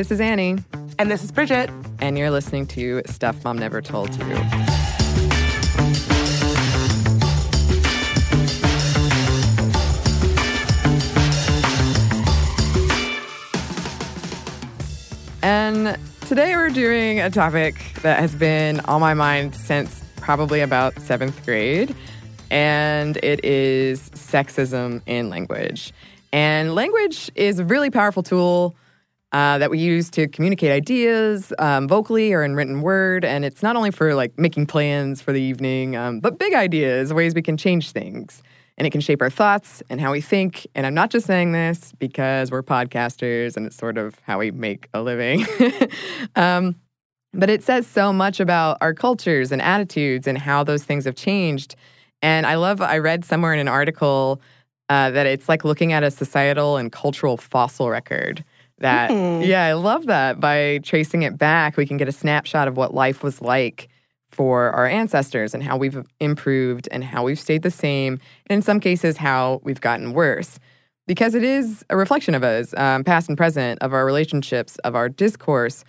this is Annie. And this is Bridget. And you're listening to Stuff Mom Never Told You. And today we're doing a topic that has been on my mind since probably about seventh grade, and it is sexism in language. And language is a really powerful tool uh, that we use to communicate ideas um, vocally or in written word. And it's not only for like making plans for the evening, um, but big ideas, ways we can change things. And it can shape our thoughts and how we think. And I'm not just saying this because we're podcasters and it's sort of how we make a living. um, but it says so much about our cultures and attitudes and how those things have changed. And I love, I read somewhere in an article uh, that it's like looking at a societal and cultural fossil record. That, mm. yeah, I love that. By tracing it back, we can get a snapshot of what life was like for our ancestors and how we've improved and how we've stayed the same, and in some cases, how we've gotten worse. Because it is a reflection of us, um, past and present, of our relationships, of our discourse,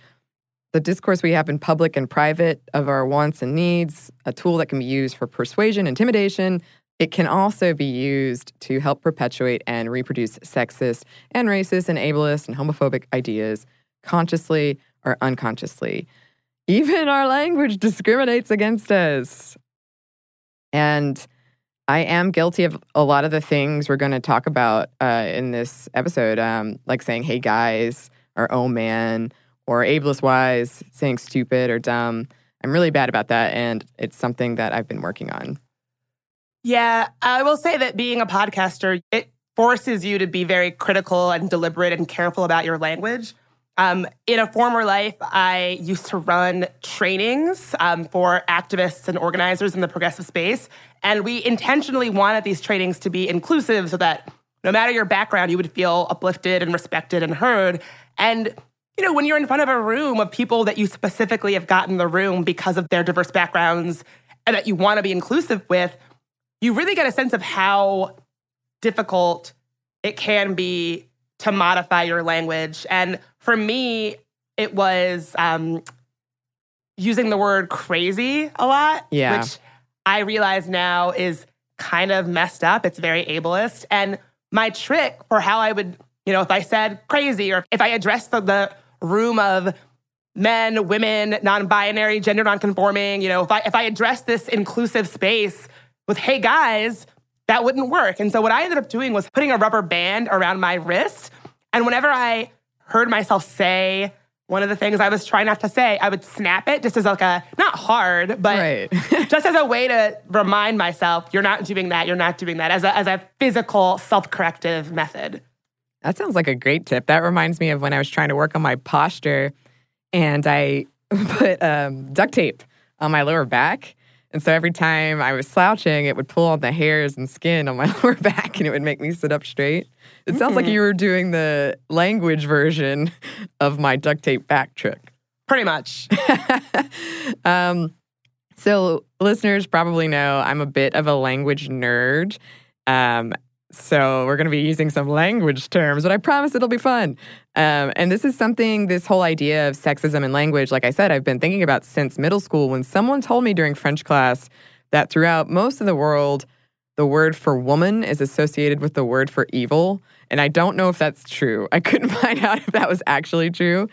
the discourse we have in public and private, of our wants and needs, a tool that can be used for persuasion, intimidation, it can also be used to help perpetuate and reproduce sexist and racist and ableist and homophobic ideas consciously or unconsciously. Even our language discriminates against us. And I am guilty of a lot of the things we're going to talk about uh, in this episode, um, like saying, hey guys, or oh man, or ableist wise, saying stupid or dumb. I'm really bad about that. And it's something that I've been working on. Yeah, I will say that being a podcaster, it forces you to be very critical and deliberate and careful about your language. Um, in a former life, I used to run trainings um, for activists and organizers in the progressive space. And we intentionally wanted these trainings to be inclusive so that no matter your background, you would feel uplifted and respected and heard. And, you know, when you're in front of a room of people that you specifically have gotten the room because of their diverse backgrounds and that you want to be inclusive with, you really get a sense of how difficult it can be to modify your language. And for me, it was um, using the word crazy a lot, yeah. which I realize now is kind of messed up. It's very ableist. And my trick for how I would, you know, if I said crazy or if I addressed the, the room of men, women, non-binary, gender non-conforming, you know, if I if I address this inclusive space with, hey guys, that wouldn't work. And so what I ended up doing was putting a rubber band around my wrist. And whenever I heard myself say one of the things I was trying not to say, I would snap it just as like a, not hard, but right. just as a way to remind myself, you're not doing that, you're not doing that, as a, as a physical self corrective method. That sounds like a great tip. That reminds me of when I was trying to work on my posture and I put um, duct tape on my lower back and so every time I was slouching, it would pull on the hairs and skin on my lower back and it would make me sit up straight. It mm-hmm. sounds like mm-hmm. you were doing the language version of my duct tape back trick. Pretty much. um, so, listeners probably know I'm a bit of a language nerd. Um, so we're going to be using some language terms, but I promise it'll be fun. Um, and this is something, this whole idea of sexism in language, like I said, I've been thinking about since middle school when someone told me during French class that throughout most of the world, the word for woman is associated with the word for evil. And I don't know if that's true. I couldn't find out if that was actually true.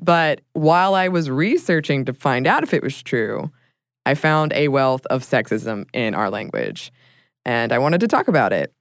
But while I was researching to find out if it was true, I found a wealth of sexism in our language. And I wanted to talk about it.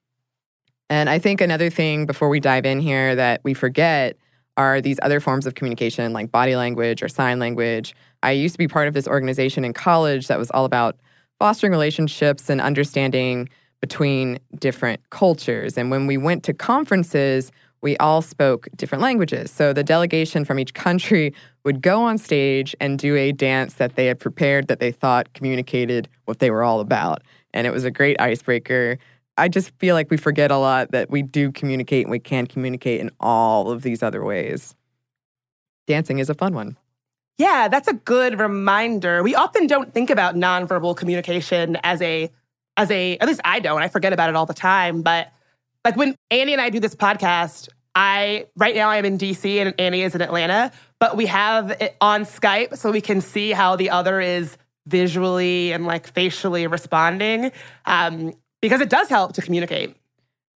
And I think another thing before we dive in here that we forget are these other forms of communication like body language or sign language. I used to be part of this organization in college that was all about fostering relationships and understanding between different cultures. And when we went to conferences, we all spoke different languages. So the delegation from each country would go on stage and do a dance that they had prepared that they thought communicated what they were all about. And it was a great icebreaker. I just feel like we forget a lot that we do communicate and we can communicate in all of these other ways. Dancing is a fun one. Yeah, that's a good reminder. We often don't think about nonverbal communication as a as a at least I don't. I forget about it all the time, but like when Annie and I do this podcast, I right now I'm in DC and Annie is in Atlanta, but we have it on Skype so we can see how the other is visually and like facially responding um, because it does help to communicate.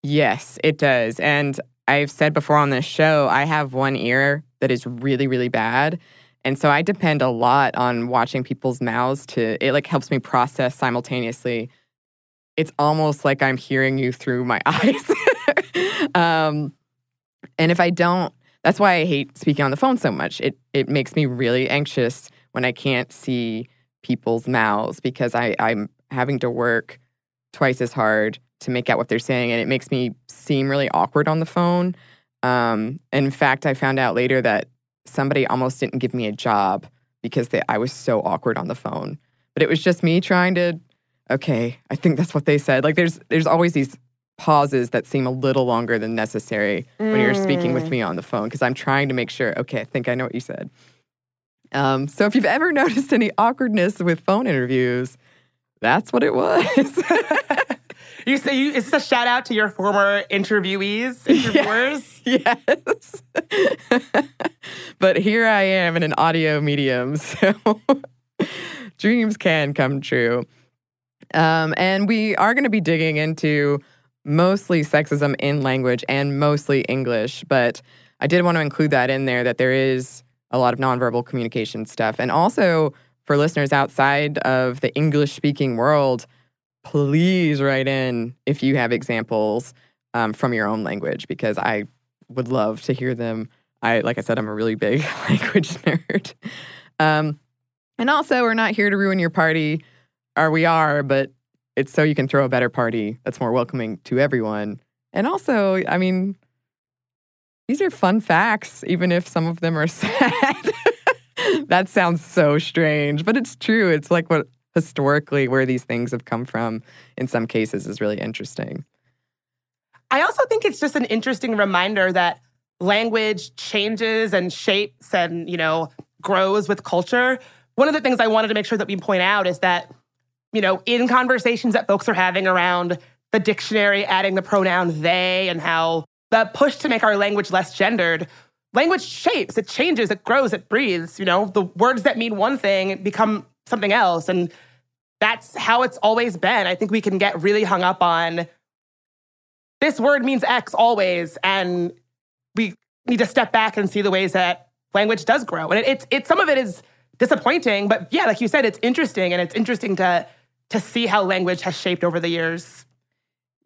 Yes, it does. And I've said before on this show, I have one ear that is really, really bad. And so I depend a lot on watching people's mouths to, it like helps me process simultaneously. It's almost like I'm hearing you through my eyes. um, and if I don't, that's why I hate speaking on the phone so much. It, it makes me really anxious when I can't see people's mouths because I, I'm having to work twice as hard to make out what they're saying, and it makes me seem really awkward on the phone. Um, in fact, I found out later that somebody almost didn't give me a job because they, I was so awkward on the phone. But it was just me trying to, okay, I think that's what they said. Like there's there's always these pauses that seem a little longer than necessary mm. when you're speaking with mm. me on the phone because I'm trying to make sure, okay, I think I know what you said. Um, so if you've ever noticed any awkwardness with phone interviews, that's what it was. You say you, is this a shout out to your former interviewees, interviewers? Yes. yes. but here I am in an audio medium, so dreams can come true. Um, and we are going to be digging into mostly sexism in language and mostly English, but I did want to include that in there that there is a lot of nonverbal communication stuff. And also for listeners outside of the English speaking world, please write in if you have examples um, from your own language because I would love to hear them. I, like I said, I'm a really big language nerd. Um, and also, we're not here to ruin your party, or we are, but it's so you can throw a better party that's more welcoming to everyone. And also, I mean, these are fun facts, even if some of them are sad. That sounds so strange, but it's true. It's like what historically where these things have come from in some cases is really interesting. I also think it's just an interesting reminder that language changes and shapes and, you know, grows with culture. One of the things I wanted to make sure that we point out is that, you know, in conversations that folks are having around the dictionary adding the pronoun they and how the push to make our language less gendered, language shapes, it changes, it grows, it breathes. You know, the words that mean one thing become something else. And that's how it's always been. I think we can get really hung up on this word means X always. And we need to step back and see the ways that language does grow. And it, it's, it's some of it is disappointing, but yeah, like you said, it's interesting. And it's interesting to, to see how language has shaped over the years.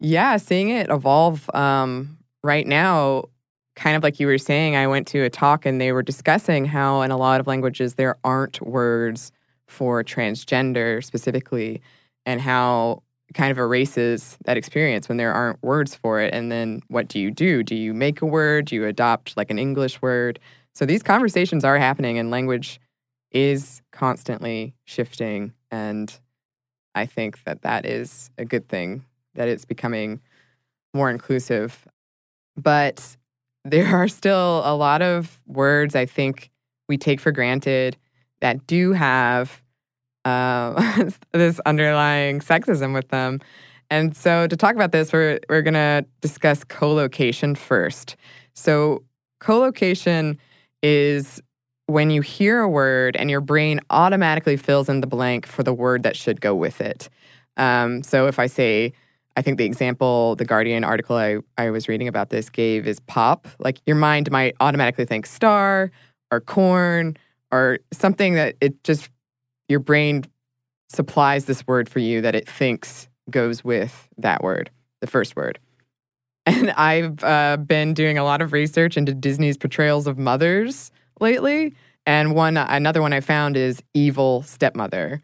Yeah, seeing it evolve um, right now, kind of like you were saying, I went to a talk and they were discussing how in a lot of languages there aren't words for transgender specifically and how kind of erases that experience when there aren't words for it. And then what do you do? Do you make a word? Do you adopt like an English word? So these conversations are happening and language is constantly shifting. And I think that that is a good thing, that it's becoming more inclusive. But there are still a lot of words I think we take for granted that do have uh, this underlying sexism with them. And so, to talk about this, we're, we're going to discuss collocation first. So, collocation is when you hear a word and your brain automatically fills in the blank for the word that should go with it. Um, so, if I say, I think the example, the Guardian article I, I was reading about this gave is pop. Like your mind might automatically think star or corn or something that it just your brain supplies this word for you that it thinks goes with that word, the first word. And I've uh, been doing a lot of research into Disney's portrayals of mothers lately. And one, another one I found is evil stepmother.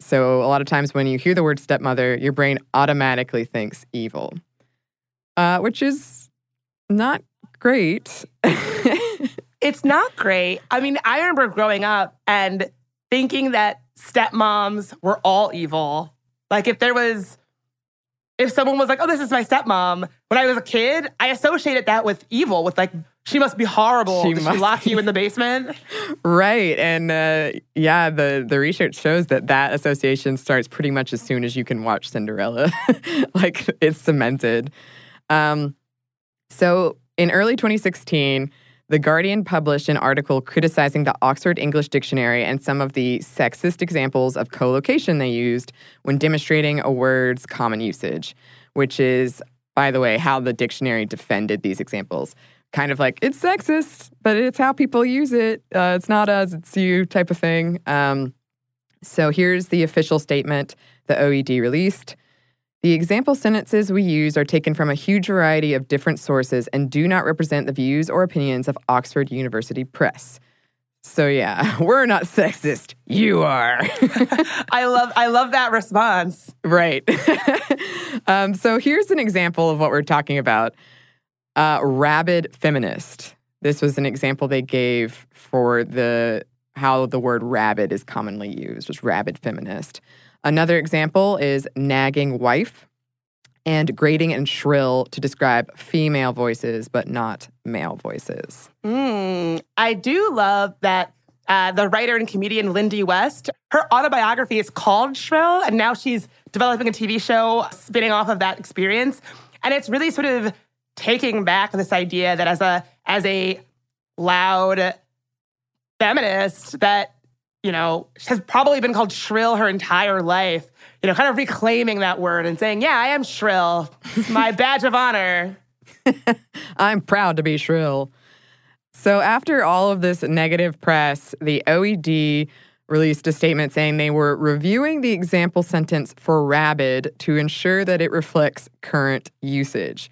So a lot of times when you hear the word stepmother, your brain automatically thinks evil, uh, which is not great. it's not great. I mean, I remember growing up and thinking that stepmoms were all evil. Like if there was, if someone was like, oh, this is my stepmom, when I was a kid, I associated that with evil, with like, she must be horrible. She Did must she lock you in the basement? right. And uh, yeah, the, the research shows that that association starts pretty much as soon as you can watch Cinderella. like it's cemented. Um, so In early 2016, The Guardian published an article criticizing the Oxford English Dictionary and some of the sexist examples of collocation they used when demonstrating a word's common usage, which is, by the way, how the dictionary defended these examples. Kind of like, it's sexist, but it's how people use it. Uh, it's not us, it's you type of thing. Um, so here's the official statement the OED released. The example sentences we use are taken from a huge variety of different sources and do not represent the views or opinions of Oxford University Press. So yeah, we're not sexist. You are. I love I love that response. right. um, so here's an example of what we're talking about. Uh, rabid feminist. This was an example they gave for the how the word rabid is commonly used, was rabid feminist. Another example is nagging wife and grating and shrill to describe female voices, but not male voices. Mm, I do love that uh, the writer and comedian Lindy West, her autobiography is called Shrill, and now she's developing a TV show spinning off of that experience. And it's really sort of taking back this idea that as a as a loud feminist that you know, has probably been called shrill her entire life, you know, kind of reclaiming that word and saying, yeah, I am shrill. my badge of honor. I'm proud to be shrill. So, after all of this negative press, the OED released a statement saying they were reviewing the example sentence for rabid to ensure that it reflects current usage,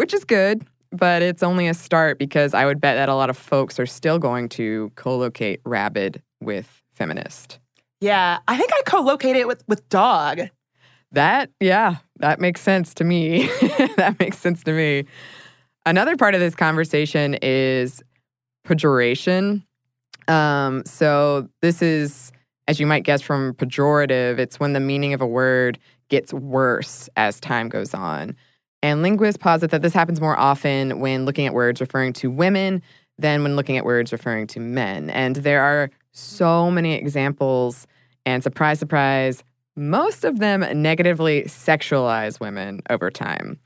which is good, but it's only a start because I would bet that a lot of folks are still going to collocate rabid with feminist. Yeah, I think I collocate it with with dog. That yeah, that makes sense to me. that makes sense to me. Another part of this conversation is pejoration. Um, so this is, as you might guess from pejorative, it's when the meaning of a word gets worse as time goes on. And linguists posit that this happens more often when looking at words referring to women than when looking at words referring to men. And there are so many examples, and surprise, surprise, most of them negatively sexualize women over time.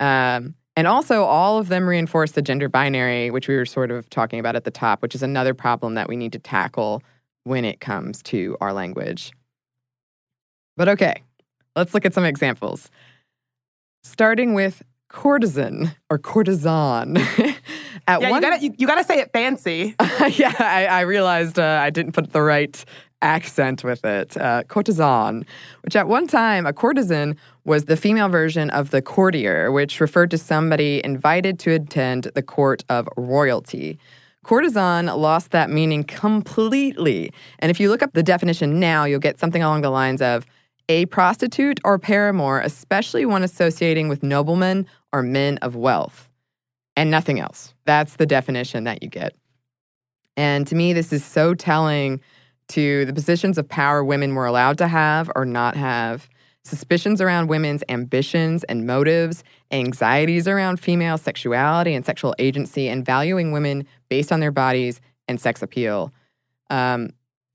Um, and also, all of them reinforce the gender binary, which we were sort of talking about at the top, which is another problem that we need to tackle when it comes to our language. But okay, let's look at some examples. Starting with courtesan or courtesan. At yeah, one, you gotta you, you, gotta say it fancy. yeah, I, I realized uh, I didn't put the right accent with it. Uh, courtesan, which at one time a courtesan was the female version of the courtier, which referred to somebody invited to attend the court of royalty. Courtesan lost that meaning completely. And if you look up the definition now, you'll get something along the lines of a prostitute or paramour, especially one associating with noblemen or men of wealth and nothing else. That's the definition that you get. And to me, this is so telling to the positions of power women were allowed to have or not have, suspicions around women's ambitions and motives, anxieties around female sexuality and sexual agency, and valuing women based on their bodies and sex appeal. Um,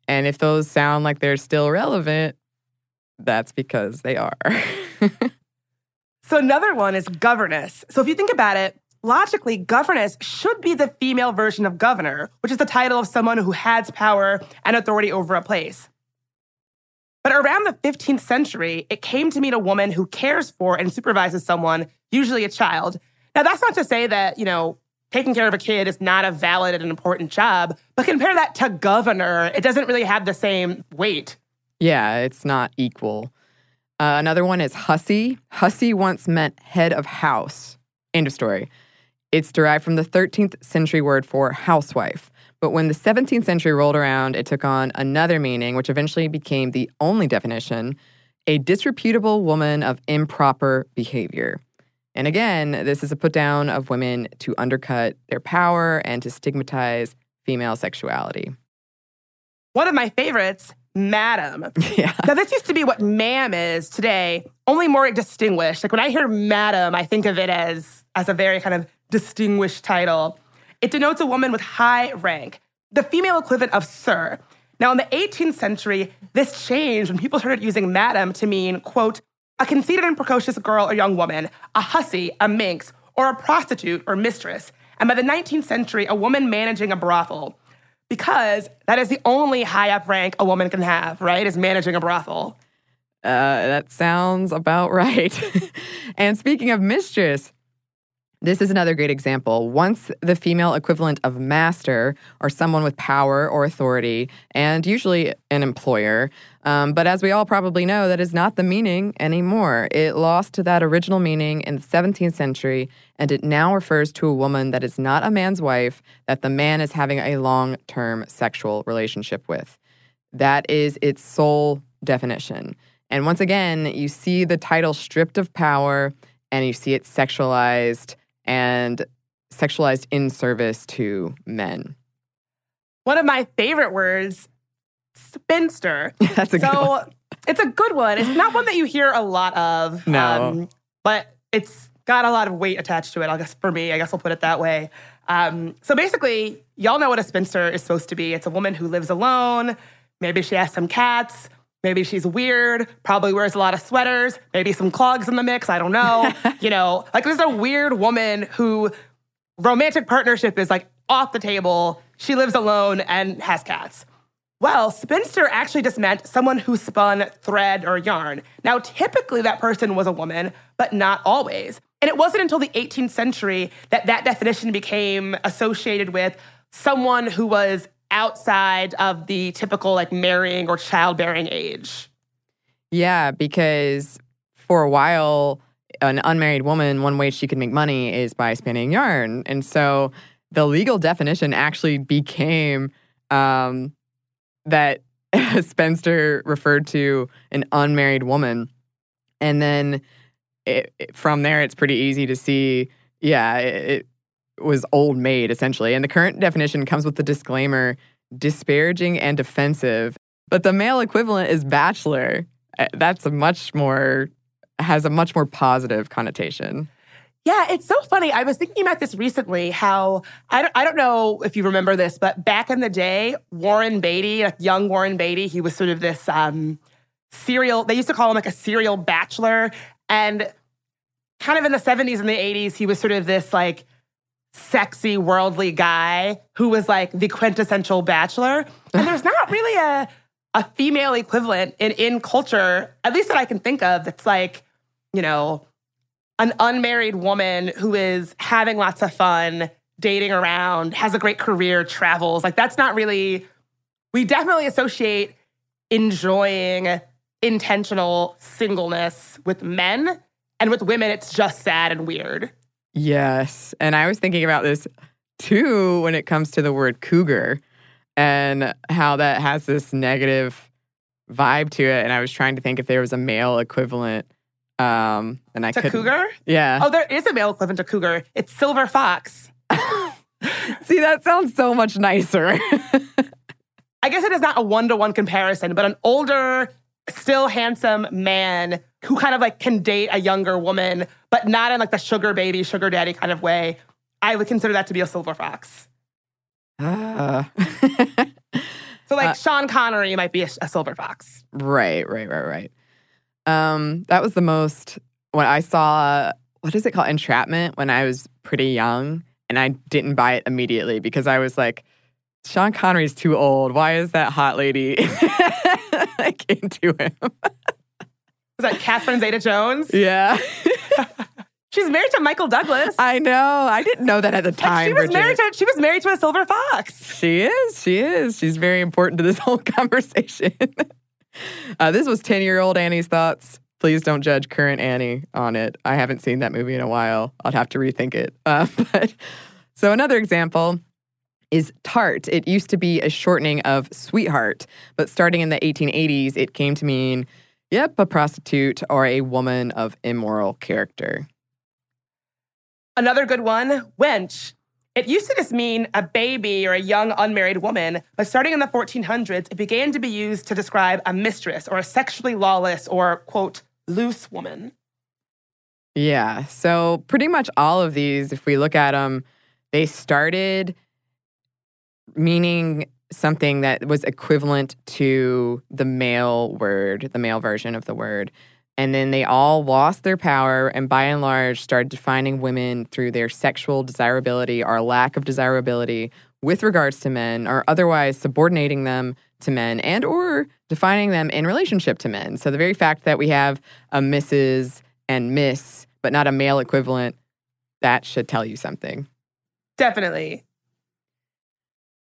and if those sound like they're still relevant, that's because they are. so, another one is governess. So, if you think about it, logically, governess should be the female version of governor, which is the title of someone who has power and authority over a place. But around the 15th century, it came to mean a woman who cares for and supervises someone, usually a child. Now, that's not to say that, you know, taking care of a kid is not a valid and important job, but compare that to governor, it doesn't really have the same weight. Yeah, it's not equal. Uh, another one is hussy. Hussy once meant head of house. End of story. It's derived from the 13th century word for housewife. But when the 17th century rolled around, it took on another meaning, which eventually became the only definition a disreputable woman of improper behavior. And again, this is a put down of women to undercut their power and to stigmatize female sexuality. One of my favorites, madam. Yeah. Now, this used to be what ma'am is today, only more distinguished. Like when I hear madam, I think of it as, as a very kind of distinguished title. It denotes a woman with high rank, the female equivalent of sir. Now, in the 18th century, this changed when people started using madam to mean, quote, a conceited and precocious girl or young woman, a hussy, a minx, or a prostitute or mistress. And by the 19th century, a woman managing a brothel. Because that is the only high up rank a woman can have, right? Is managing a brothel. Uh, that sounds about right. and speaking of mistress, this is another great example. Once the female equivalent of master or someone with power or authority, and usually an employer. Um, but as we all probably know, that is not the meaning anymore. It lost that original meaning in the 17th century, and it now refers to a woman that is not a man's wife, that the man is having a long term sexual relationship with. That is its sole definition. And once again, you see the title stripped of power and you see it sexualized and sexualized in service to men. One of my favorite words, spinster. That's a so good one. it's a good one. It's not one that you hear a lot of. um, No. but it's got a lot of weight attached to it, I guess, for me. I guess I'll put it that way. Um, so basically, y'all know what a spinster is supposed to be. It's a woman who lives alone. Maybe she has some cats. Maybe she's weird, probably wears a lot of sweaters, maybe some clogs in the mix. I don't know. you know, like there's a weird woman who romantic partnership is like off the table. She lives alone and has cats. Well, spinster actually just meant someone who spun thread or yarn. Now, typically that person was a woman, but not always. And it wasn't until the 18th century that that definition became associated with someone who was outside of the typical like marrying or childbearing age. Yeah, because for a while, an unmarried woman, one way she could make money is by spinning yarn. And so the legal definition actually became um, that a spinster referred to an unmarried woman. And then it, it- from there, it's pretty easy to see, yeah, it, it was old maid essentially. And the current definition comes with the disclaimer disparaging and defensive. But the male equivalent is bachelor. Uh, That's a much more, has a much more positive connotation. Yeah, it's so funny. I was thinking about this recently how I don't, I don't know if you remember this, but back in the day, Warren Beatty, like young Warren Beatty, he was sort of this um, serial, they used to call him like a serial bachelor. And kind of in the 70s and the 80s, he was sort of this like sexy, worldly guy who was like the quintessential bachelor. And there's not really a, a female equivalent in, in culture, at least that I can think of, that's like, you know, an unmarried woman who is having lots of fun, dating around, has a great career, travels. Like, that's not really, we definitely associate enjoying intentional singleness with men. And with women, it's just sad and weird. Yes. And I was thinking about this too when it comes to the word cougar and how that has this negative vibe to it. And I was trying to think if there was a male equivalent. Um, and I To couldn't. cougar? Yeah. Oh, there is a male equivalent to cougar. It's silver fox. See, that sounds so much nicer. I guess it is not a one to one comparison, but an older, still handsome man who kind of like can date a younger woman, but not in like the sugar baby, sugar daddy kind of way. I would consider that to be a silver fox. Ah. So like Uh, Sean Connery might be a, a silver fox. Right, right, right, right. Um, that was the most when I saw what is it called entrapment when I was pretty young, and I didn't buy it immediately because I was like, Sean Connery's too old. Why is that hot lady like into him? Was that Catherine Zeta Jones? Yeah, She's married to Michael Douglas. I know. I didn't know that at the Like, time. she was married to she was married to a silver fox. She is. She is. She's very important to this whole conversation. uh, this was 10 year old Annie's thoughts. Please don't judge current Annie on it. I haven't seen that movie in a while. I'd have to rethink it. Uh, but so another example is tart. It used to be a shortening of sweetheart, but starting in the 1880s, it came to mean, yep, a prostitute or a woman of immoral character. Another good one, wench. It used to just mean a baby or a young unmarried woman, but starting in the 1400s, it began to be used to describe a mistress or a sexually lawless or, quote, loose woman. Yeah. So pretty much all of these, if we look at them, they started meaning something that was equivalent to the male word, the male version of the word. And then they all lost their power and by and large started defining women through their sexual desirability or lack of desirability with regards to men or otherwise subordinating them to men and or defining them in relationship to men. So the very fact that we have a Mrs. and Miss but not a male equivalent that should tell you something. Definitely.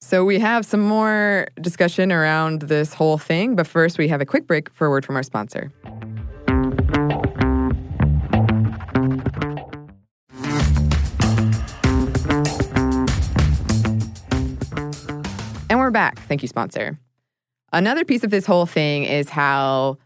So we have some more discussion around this whole thing, but first we have a quick break for a word from our sponsor. Back. Thank you, sponsor. Another piece of this whole thing is how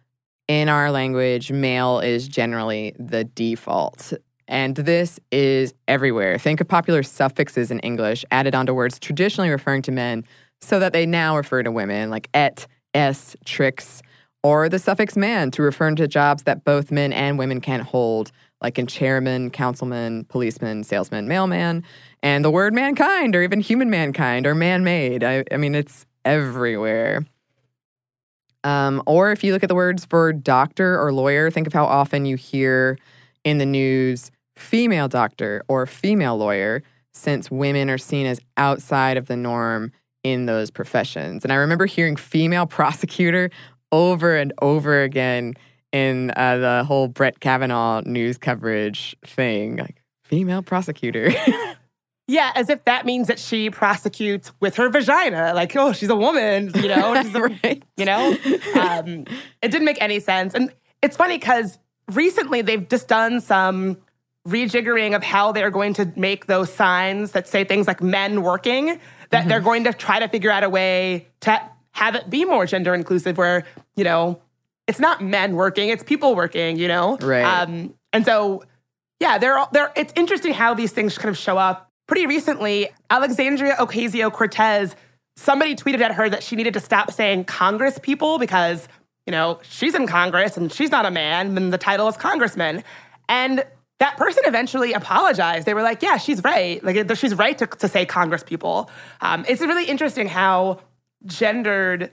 in our language, male is generally the default. And this is everywhere. Think of popular suffixes in English added onto words traditionally referring to men so that they now refer to women, like et, s, tricks, or the suffix man to refer to jobs that both men and women can hold, like in chairman, councilman, policeman, salesman, mailman, and the word mankind, or even human mankind, or man made. I, I mean, it's everywhere. Um, or if you look at the words for doctor or lawyer, think of how often you hear in the news female doctor or female lawyer, since women are seen as outside of the norm in those professions. And I remember hearing female prosecutor over and over again in uh, the whole Brett Kavanaugh news coverage thing, like female prosecutor. Yeah, as if that means that she prosecutes with her vagina. Like, oh, she's a woman, you know? A, right. You know? Um, it didn't make any sense. And it's funny because recently they've just done some rejiggering of how they're going to make those signs that say things like men working, that mm-hmm. they're going to try to figure out a way to have it be more gender inclusive where, you know, it's not men working, it's people working, you know? Right. Um, and so, yeah, they're, all, they're, it's interesting how these things kind of show up Pretty recently, Alexandria Ocasio Cortez, somebody tweeted at her that she needed to stop saying Congress people because, you know, she's in Congress and she's not a man, and the title is Congressman. And that person eventually apologized. They were like, yeah, she's right. Like, she's right to, to say Congress people. Um, it's really interesting how gendered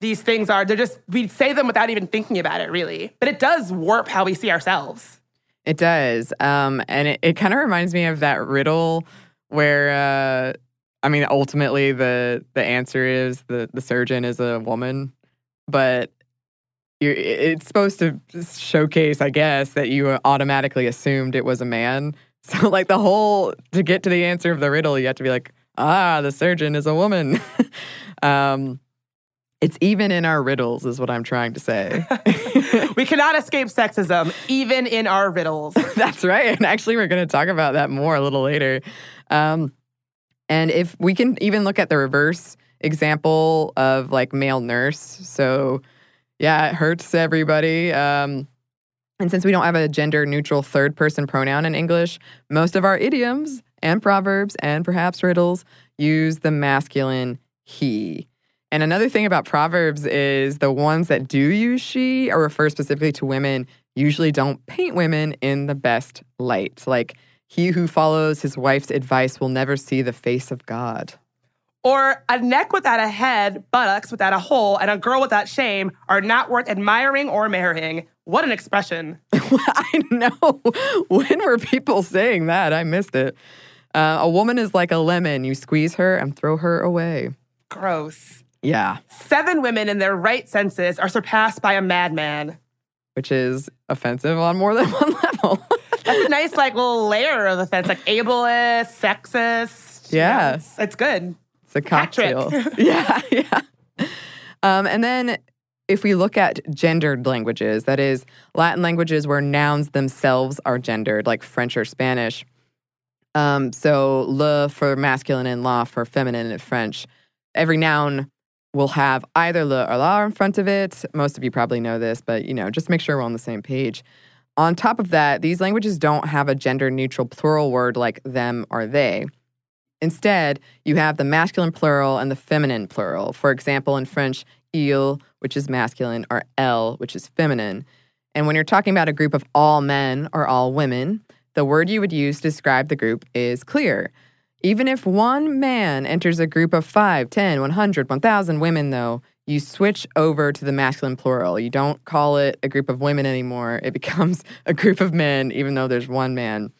these things are. They're just, we say them without even thinking about it, really. But it does warp how we see ourselves. It does. Um, and it, it kind of reminds me of that riddle where, uh, I mean, ultimately the, the answer is the, the surgeon is a woman, but it's supposed to showcase, I guess, that you automatically assumed it was a man. So, like, the whole, to get to the answer of the riddle, you have to be like, ah, the surgeon is a woman. um, it's even in our riddles, is what I'm trying to say. we cannot escape sexism, even in our riddles. That's right. And actually, we're going to talk about that more a little later. Um, and if we can even look at the reverse example of like male nurse. So, yeah, it hurts everybody. Um, and since we don't have a gender neutral third person pronoun in English, most of our idioms and proverbs and perhaps riddles use the masculine he. And another thing about Proverbs is the ones that do use she or refer specifically to women usually don't paint women in the best light. Like, he who follows his wife's advice will never see the face of God. Or a neck without a head, buttocks without a hole, and a girl without shame are not worth admiring or marrying. What an expression. I know. When were people saying that? I missed it. Uh, a woman is like a lemon. You squeeze her and throw her away. Gross. Yeah. Seven women in their right senses are surpassed by a madman. Which is offensive on more than one level. That's a nice, like, little layer of offense, like ableist, sexist. Yeah. it's, it's, good. It's a cocktail. yeah, yeah. Um, and then if we look at gendered languages, that is, Latin languages where nouns themselves are gendered, like French or Spanish. Um, so, le for masculine and la for feminine in French. Every noun will have either le or la in front of it. Most of you probably know this, but you know, just make sure we're on the same page. On top of that, these languages don't have a gender neutral plural word like them or they. Instead, you have the masculine plural and the feminine plural. For example, in French, il, which is masculine, or elle, which is feminine. And when you're talking about a group of all men or all women, the word you would use to describe the group is clear. Even if one man enters a group of 5, 10, 100, 1,000 women, though, you switch over to the masculine plural. You don't call it a group of women anymore. It becomes a group of men, even though there's one man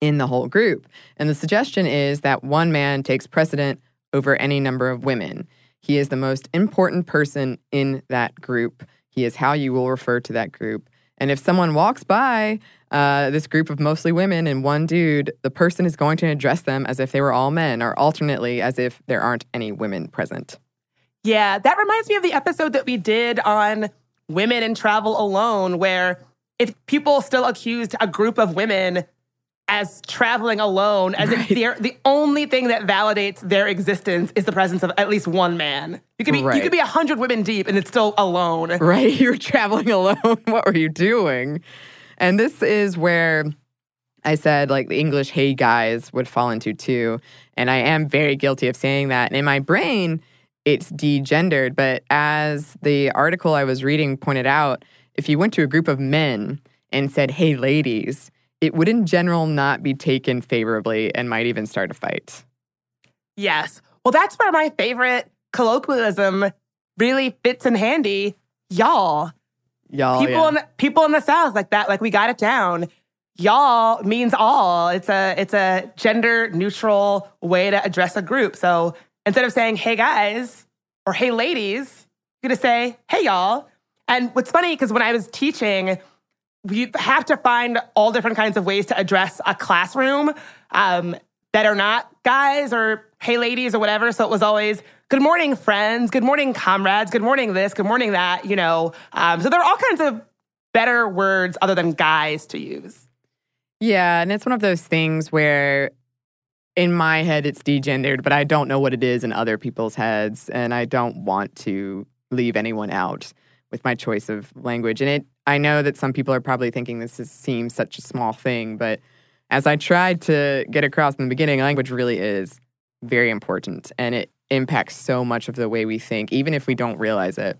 in the whole group. And the suggestion is that one man takes precedent over any number of women. He is the most important person in that group. He is how you will refer to that group. And if someone walks by uh, this group of mostly women and one dude, the person is going to address them as if they were all men, or alternately as if there aren't any women present. Yeah, that reminds me of the episode that we did on women in travel alone, where if people still accused a group of women as traveling alone, as right. if the only thing that validates their existence is the presence of at least one man. You could be right. you could be a hundred women deep and it's still alone. Right, you're traveling alone. what were you doing? And this is where I said like the English hey guys would fall into too. And I am very guilty of saying that. And in my brain, it's degendered. But as the article I was reading pointed out, if you went to a group of men and said, hey, ladies, it would in general not be taken favorably and might even start a fight. Yes. Well, that's where my favorite colloquialism really fits in handy. Y'all. Y'all. People yeah. in the, people in the South like that, like we got it down. Y'all means all. It's a it's a gender neutral way to address a group. So Instead of saying, hey guys, or hey ladies, you're gonna say, hey y'all. And what's funny, because when I was teaching, we have to find all different kinds of ways to address a classroom um, that are not guys or hey ladies or whatever. So it was always good morning, friends, good morning, comrades, good morning, this, good morning, that, you know. Um, so there are all kinds of better words other than guys to use. Yeah, and it's one of those things where in my head it's degendered, but I don't know what it is in other people's heads, and I don't want to leave anyone out with my choice of language. And it, I know that some people are probably thinking this is, seems such a small thing, but as I tried to get across in the beginning, language really is very important, and it impacts so much of the way we think, even if we don't realize it.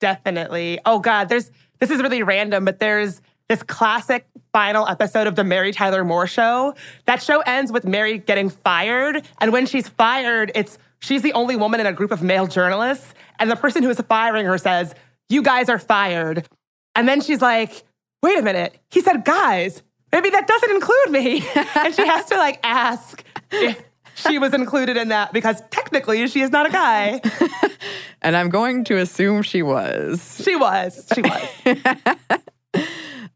Definitely. Oh God, there's this is really random, but there's this classic final episode of the Mary Tyler Moore show. That show ends with Mary getting fired. And when she's fired, it's she's the only woman in a group of male journalists. And the person who is firing her says, You guys are fired. And then she's like, Wait a minute. He said, Guys, maybe that doesn't include me. and she has to like ask if she was included in that because technically she is not a guy. and I'm going to assume she was. She was. She was.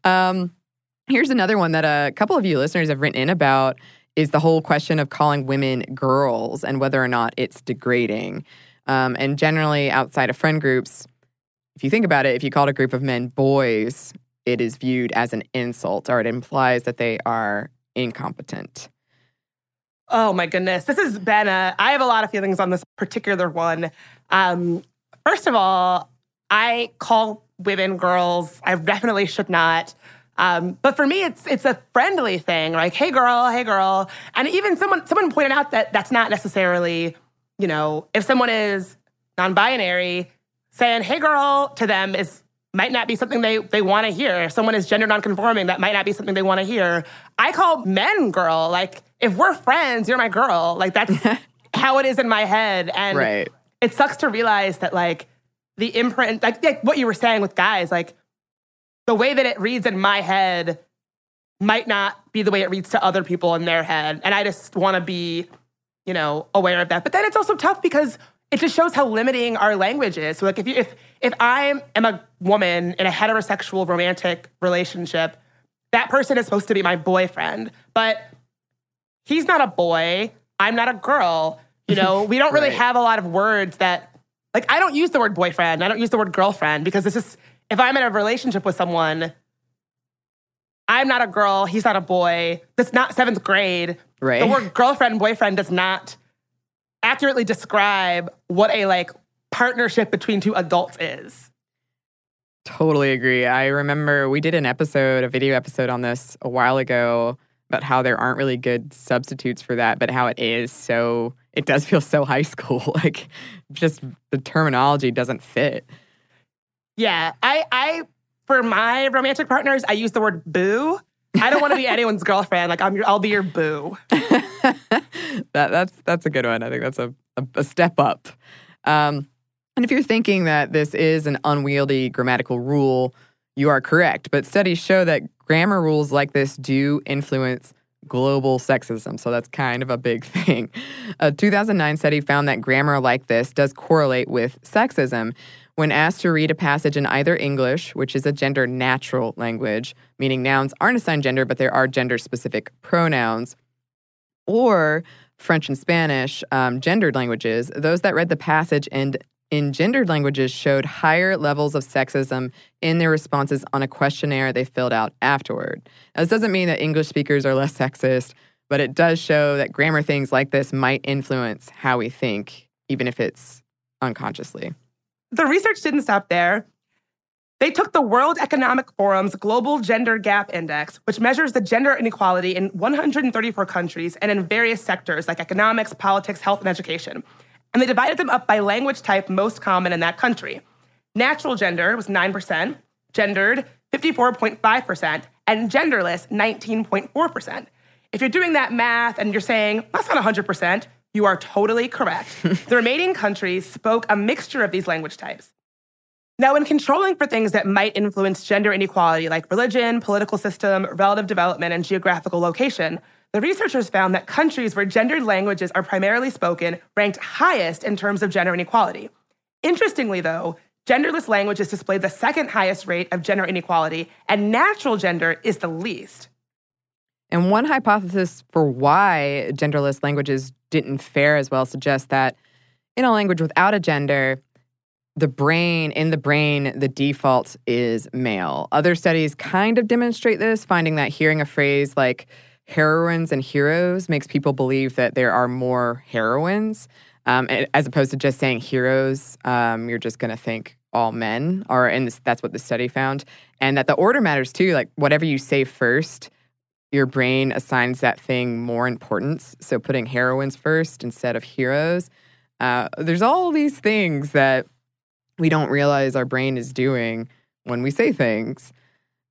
Um, here's another one that a couple of you listeners have written in about is the whole question of calling women girls and whether or not it's degrading. Um, and generally, outside of friend groups, if you think about it, if you called a group of men boys, it is viewed as an insult or it implies that they are incompetent. Oh my goodness. This has been a, I have a lot of feelings on this particular one. Um, first of all, I call women, girls. I definitely should not. Um, but for me, it's it's a friendly thing, like "Hey, girl, hey, girl," and even someone someone pointed out that that's not necessarily, you know, if someone is non-binary, saying "Hey, girl" to them is might not be something they they want to hear. If someone is gender nonconforming, that might not be something they want to hear. I call men girl. Like if we're friends, you're my girl. Like that's how it is in my head, and right. it sucks to realize that like the imprint, like, like what you were saying with guys, like the way that it reads in my head might not be the way it reads to other people in their head. And I just want to be, you know, aware of that. But then it's also tough because it just shows how limiting our language is. So like if you if if I am a woman in a heterosexual romantic relationship, that person is supposed to be my boyfriend. But he's not a boy. I'm not a girl. You know, we don't really right. have a lot of words that like I don't use the word boyfriend. I don't use the word girlfriend because it's just if I'm in a relationship with someone, I'm not a girl, he's not a boy. That's not seventh grade. Right. The word girlfriend, boyfriend does not accurately describe what a like partnership between two adults is. Totally agree. I remember we did an episode, a video episode on this a while ago about how there aren't really good substitutes for that, but how it is so it does feel so high school. like just the terminology doesn't fit. Yeah. I I for my romantic partners, I use the word boo. I don't want to be anyone's girlfriend. Like I'm your, I'll be your boo. that that's that's a good one. I think that's a, a, a step up. Um, And if you're thinking that this is an unwieldy grammatical rule, you are correct. But studies show that grammar rules like this do influence global sexism. So that's kind of a big thing. A 2009 study found that grammar like this does correlate with sexism. When asked to read a passage in either English, which is a gender natural language, meaning nouns aren't assigned gender, but there are gender specific pronouns, or French and Spanish, um, gendered languages, those that read the passage and in gendered languages showed higher levels of sexism in their responses on a questionnaire they filled out afterward. Now, this doesn't mean that English speakers are less sexist, but it does show that grammar things like this might influence how we think, even if it's unconsciously. The research didn't stop there. They took the World Economic Forum's Global Gender Gap Index, which measures the gender inequality in 134 countries and in various sectors like economics, politics, health, and education and they divided them up by language type most common in that country. Natural gender was 9%, gendered 54.5%, and genderless 19.4%. If you're doing that math and you're saying, that's not 100%, you are totally correct. the remaining countries spoke a mixture of these language types. Now, in controlling for things that might influence gender inequality, like religion, political system, relative development, and geographical location, the researchers found that countries where gendered languages are primarily spoken ranked highest in terms of gender inequality. Interestingly, though, genderless languages display the second highest rate of gender inequality, and natural gender is the least. And one hypothesis for why genderless languages didn't fare as well suggests that in a language without a gender, the brain, in the brain, the default is male. Other studies kind of demonstrate this, finding that hearing a phrase like heroines and heroes makes people believe that there are more heroines. Um, as opposed to just saying heroes, um, you're just going to think all men are, and that's what the study found. And that the order matters too. Like whatever you say first, your brain assigns that thing more importance. So putting heroines first instead of heroes. Uh, there's all these things that we don't realize our brain is doing when we say things.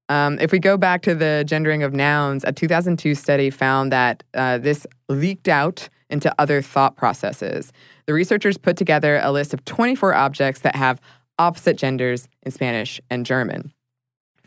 Um, if we go back to the gendering of nouns, a 2002 study found that uh, this leaked out into other thought processes. The researchers put together a list of 24 objects that have opposite genders in Spanish and German.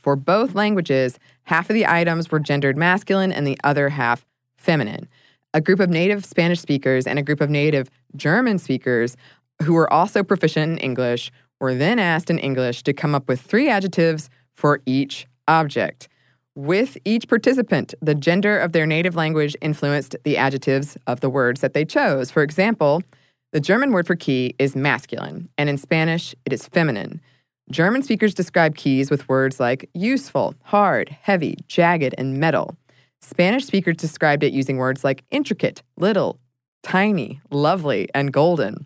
For both languages, half of the items were gendered masculine and the other half feminine. A group of native Spanish speakers and a group of native German speakers who were also proficient in English were then asked in English to come up with three adjectives for each object. With each participant, the gender of their native language influenced the adjectives of the words that they chose. For example, the German word for key is masculine, and in Spanish, it is feminine. German speakers describe keys with words like useful, hard, heavy, jagged, and metal. Spanish speakers described it using words like intricate, little, tiny, lovely, and golden.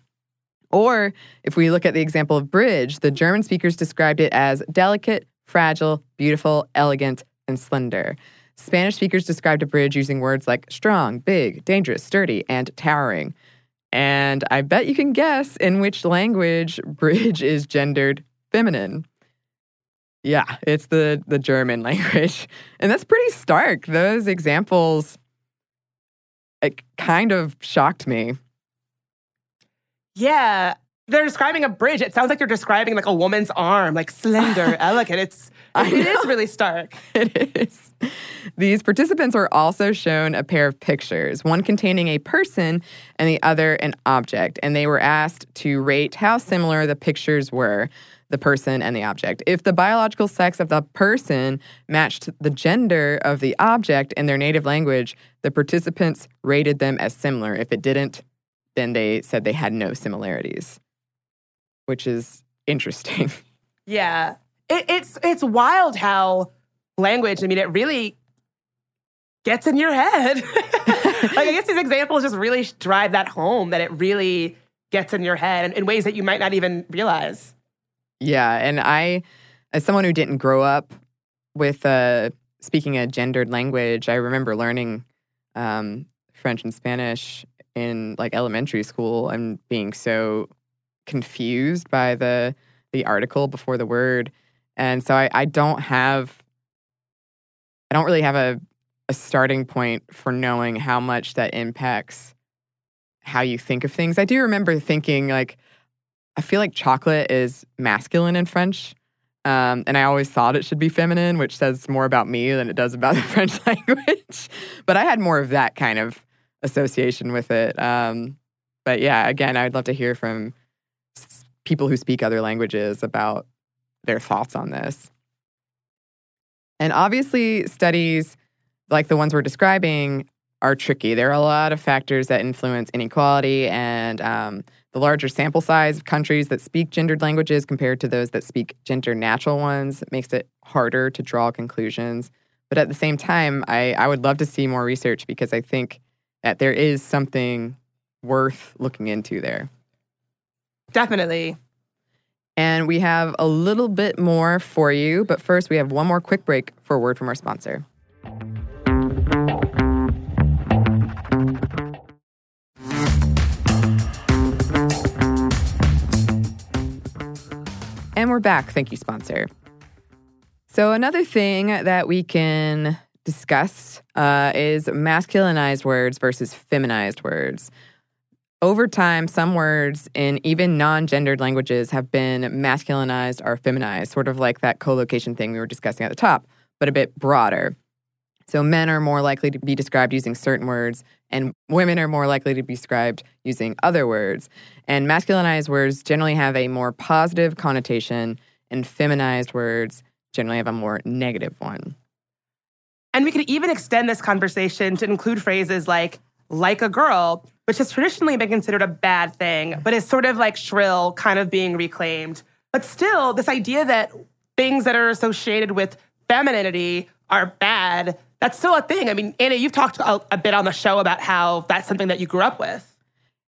Or if we look at the example of bridge, the German speakers described it as delicate, fragile, beautiful, elegant, and slender. Spanish speakers described a bridge using words like strong, big, dangerous, sturdy, and towering. And I bet you can guess in which language bridge is gendered feminine. Yeah, it's the, the German language. And that's pretty stark. Those examples it kind of shocked me. Yeah, they're describing a bridge. It sounds like they're describing like a woman's arm, like slender, elegant. It's it is really stark. It is. These participants were also shown a pair of pictures, one containing a person and the other an object, and they were asked to rate how similar the pictures were, the person and the object. If the biological sex of the person matched the gender of the object in their native language, the participants rated them as similar. If it didn't, then they said they had no similarities which is interesting. Yeah. It, it's it's wild how language, I mean, it really gets in your head. like I guess these examples just really drive that home that it really gets in your head in, in ways that you might not even realize. Yeah, and I as someone who didn't grow up with uh, speaking a gendered language, I remember learning um, French and Spanish in like elementary school and being so confused by the the article before the word. And so I, I don't have I don't really have a, a starting point for knowing how much that impacts how you think of things. I do remember thinking like I feel like chocolate is masculine in French. Um, and I always thought it should be feminine, which says more about me than it does about the French language. but I had more of that kind of association with it. Um, but yeah, again, I'd love to hear from people who speak other languages about their thoughts on this. And obviously, studies like the ones we're describing are tricky. There are a lot of factors that influence inequality, and um, the larger sample size of countries that speak gendered languages compared to those that speak gender natural ones makes it harder to draw conclusions. But at the same time, I, I would love to see more research because I think that there is something worth looking into there. Definitely. And we have a little bit more for you, but first we have one more quick break for a word from our sponsor. And we're back. Thank you, sponsor. So, another thing that we can discuss uh, is masculinized words versus feminized words. Over time, some words in even non gendered languages have been masculinized or feminized, sort of like that collocation thing we were discussing at the top, but a bit broader. So, men are more likely to be described using certain words, and women are more likely to be described using other words. And masculinized words generally have a more positive connotation, and feminized words generally have a more negative one. And we could even extend this conversation to include phrases like, like a girl, which has traditionally been considered a bad thing, but is sort of like shrill, kind of being reclaimed. But still, this idea that things that are associated with femininity are bad, that's still a thing. I mean, Anna, you've talked a, a bit on the show about how that's something that you grew up with.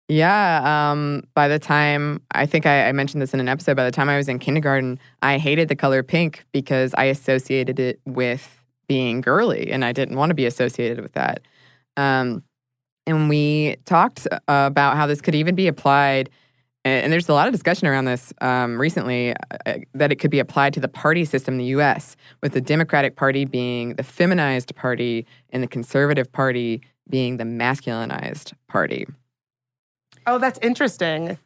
Yeah. Um, by the time, I think I, I, mentioned this in an episode, by the time I was in kindergarten, I hated the color pink because I associated it with being girly and I didn't want to be associated with that. Um, and we talked uh, about how this could even be applied. And there's a lot of discussion around this um, recently uh, that it could be applied to the party system in the US, with the Democratic Party being the feminized party and the Conservative Party being the masculinized party. Oh, that's interesting.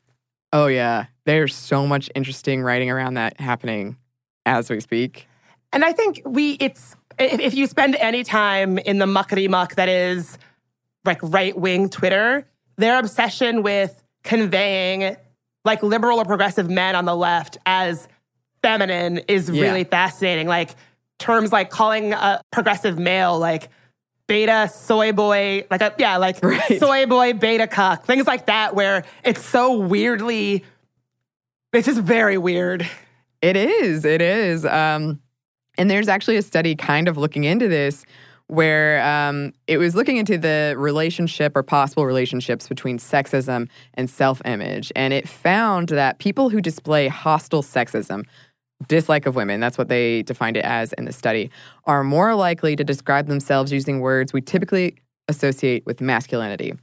Oh, yeah. There's so much interesting writing around that happening as we speak. And I think we, it's, if you spend any time in the muckety muck that is like right wing Twitter, their obsession with conveying like liberal or progressive men on the left as feminine is yeah. really fascinating. Like terms like calling a progressive male like beta soy boy, like a yeah, like right. soy boy beta cuck, things like that, where it's so weirdly, it's just very weird. It is. It is. Um, and there's actually a study kind of looking into this where um, it was looking into the relationship or possible relationships between sexism and self image. And it found that people who display hostile sexism, dislike of women, that's what they defined it as in the study, are more likely to describe themselves using words we typically associate with masculinity,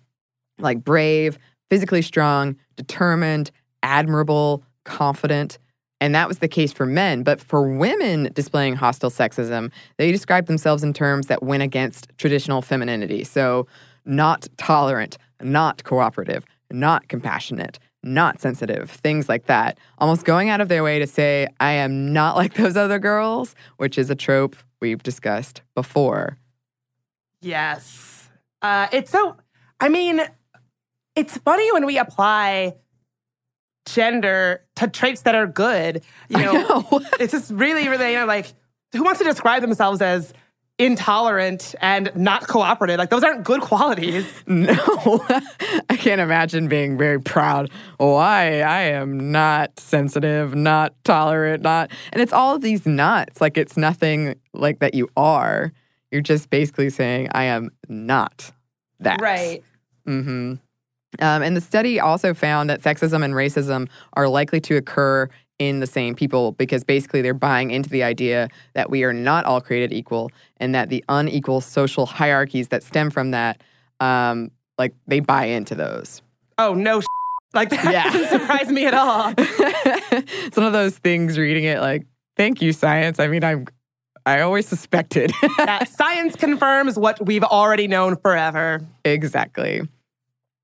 like brave, physically strong, determined, admirable, confident. And that was the case for men. But for women displaying hostile sexism, they describe themselves in terms that went against traditional femininity. So, not tolerant, not cooperative, not compassionate, not sensitive, things like that. Almost going out of their way to say, I am not like those other girls, which is a trope we've discussed before. Yes. Uh, it's so, I mean, it's funny when we apply gender to traits that are good. You know, know. it's just really, really, you know, like who wants to describe themselves as intolerant and not cooperative? Like those aren't good qualities. No, I can't imagine being very proud. Why I am not sensitive, not tolerant, not, and it's all of these nots. Like it's nothing like that you are. You're just basically saying I am not that. Right. Mm-hmm. Um, and the study also found that sexism and racism are likely to occur in the same people because basically they're buying into the idea that we are not all created equal and that the unequal social hierarchies that stem from that, um, like they buy into those. Oh, no. Sh- like that yeah. doesn't surprise me at all. it's one of those things reading it like, thank you, science. I mean, I'm I always suspected. that science confirms what we've already known forever. Exactly.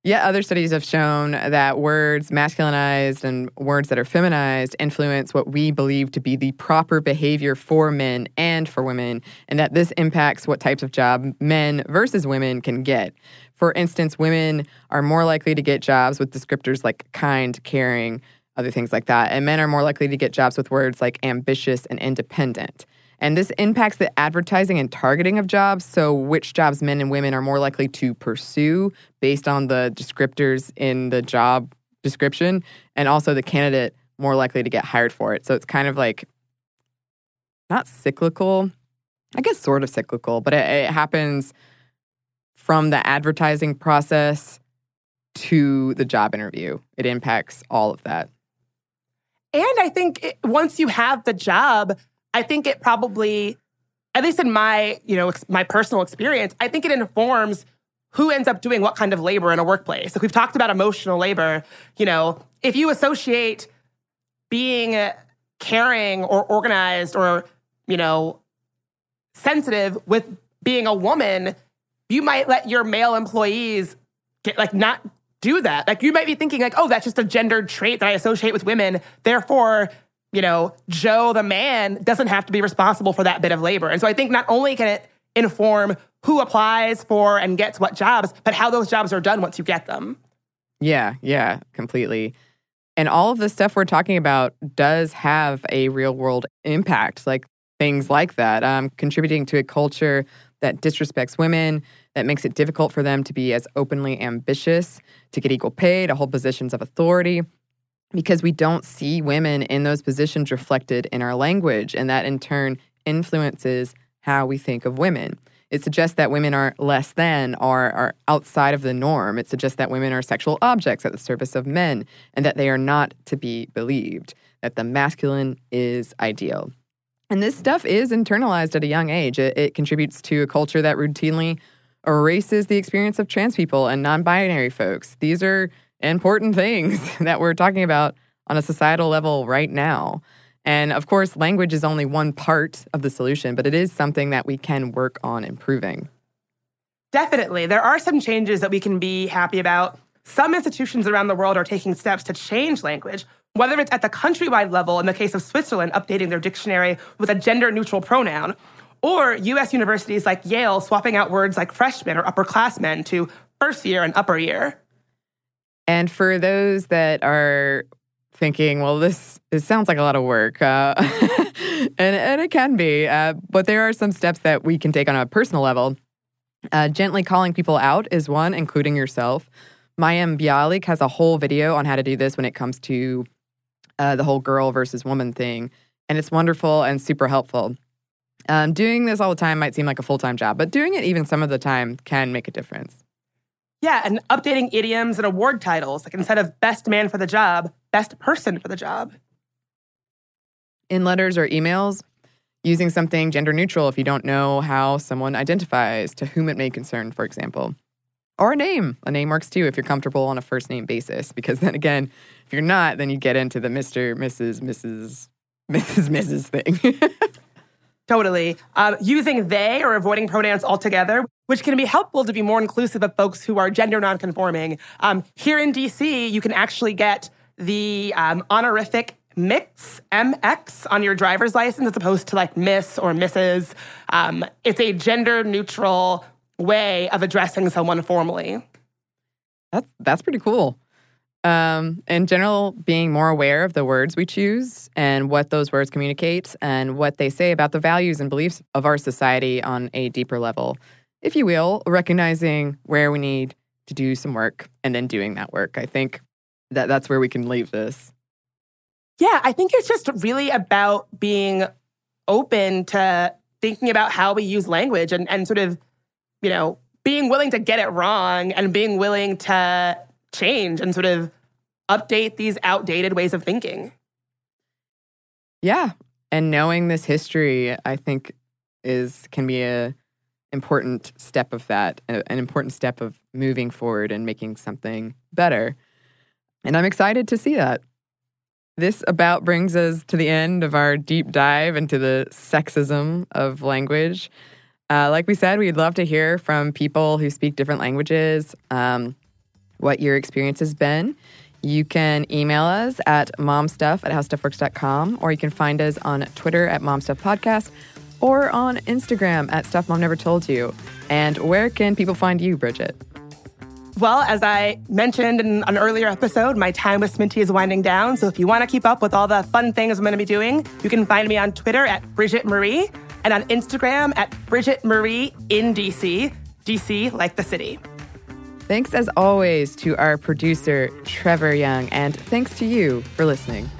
Yet other studies have shown that words masculinized and words that are feminized influence what we believe to be the proper behavior for men and for women, and that this impacts what types of job men versus women can get. For instance, women are more likely to get jobs with descriptors like kind, caring, other things like that, and men are more likely to get jobs with words like ambitious and independent. And this impacts the advertising and targeting of jobs. So, which jobs men and women are more likely to pursue based on the descriptors in the job description, and also the candidate more likely to get hired for it. So, it's kind of like not cyclical, I guess sort of cyclical, but it, it happens from the advertising process to the job interview. It impacts all of that. And I think it, once you have the job, I think it probably, at least in my, you know, my personal experience, I think it informs who ends up doing what kind of labor in a workplace. Like we've talked about emotional labor, you know, if you associate being caring or organized or, you know, sensitive with being a woman, you might let your male employees get like not do that. Like you might be thinking like, oh, that's just a gendered trait that I associate with women. Therefore, you know, Joe the man doesn't have to be responsible for that bit of labor. And so I think not only can it inform who applies for and gets what jobs, but how those jobs are done once you get them. Yeah, yeah, completely. And all of the stuff we're talking about does have a real world impact, like things like that, um, contributing to a culture that disrespects women, that makes it difficult for them to be as openly ambitious, to get equal pay, to hold positions of authority, because we don't see women in those positions reflected in our language. And that in turn influences how we think of women. It suggests that women are less than or are outside of the norm. It suggests that women are sexual objects at the service of men and that they are not to be believed, that the masculine is ideal. And this stuff is internalized at a young age. It, it contributes to a culture that routinely erases the experience of trans people and non binary folks. These are important things that we're talking about on a societal level right now. And of course, language is only one part of the solution, but it is something that we can work on improving. Definitely. There are some changes that we can be happy about. Some institutions around the world are taking steps to change language, whether it's at the countrywide level, in the case of Switzerland, updating their dictionary with a gender neutral pronoun, or US universities like Yale swapping out words like freshman or upperclassmen to first year and upper year. And for those that are thinking, well, this, this sounds like a lot of work, uh, and, and it can be, uh, but there are some steps that we can take on a personal level. Uh, gently calling people out is one, including yourself. Mayim Bialik has a whole video on how to do this when it comes to uh, the whole girl versus woman thing. And it's wonderful and super helpful. Um, doing this all the time might seem like a full time job, but doing it even some of the time can make a difference. Yeah, and updating idioms and award titles. Like instead of best man for the job, best person for the job. In letters or emails, using something gender neutral if you don't know how someone identifies, to whom it may concern, for example. Or a name. A name works too if you're comfortable on a first name basis, because then again, if you're not, then you get into the Mr., Mrs., Mrs., Mrs., Mrs. thing. Totally. Um, using they or avoiding pronouns altogether, which can be helpful to be more inclusive of folks who are gender nonconforming. Um, here in DC, you can actually get the um, honorific mix mx on your driver's license as opposed to like miss or mrs um, it's a gender neutral way of addressing someone formally that's that's pretty cool um, in general, being more aware of the words we choose and what those words communicate and what they say about the values and beliefs of our society on a deeper level, if you will, recognizing where we need to do some work and then doing that work. I think that that's where we can leave this. Yeah, I think it's just really about being open to thinking about how we use language and, and sort of, you know, being willing to get it wrong and being willing to change and sort of update these outdated ways of thinking. Yeah. And knowing this history, I think, is can be a important step of that, an important step of moving forward and making something better. And I'm excited to see that. This about brings us to the end of our deep dive into the sexism of language. Uh, like we said, we'd love to hear from people who speak different languages. Um, what your experience has been. You can email us at momstuff at howstuffworks.com, or you can find us on Twitter at momstuffpodcast or on Instagram at Stuff Mom Never Told You. And where can people find you, Bridget? Well, as I mentioned in an earlier episode, my time with Sminty is winding down. So if you want to keep up with all the fun things I'm going to be doing, you can find me on Twitter at Bridget Marie and on Instagram at Bridget Marie in DC, DC like the city. Thanks as always to our producer, Trevor Young, and thanks to you for listening.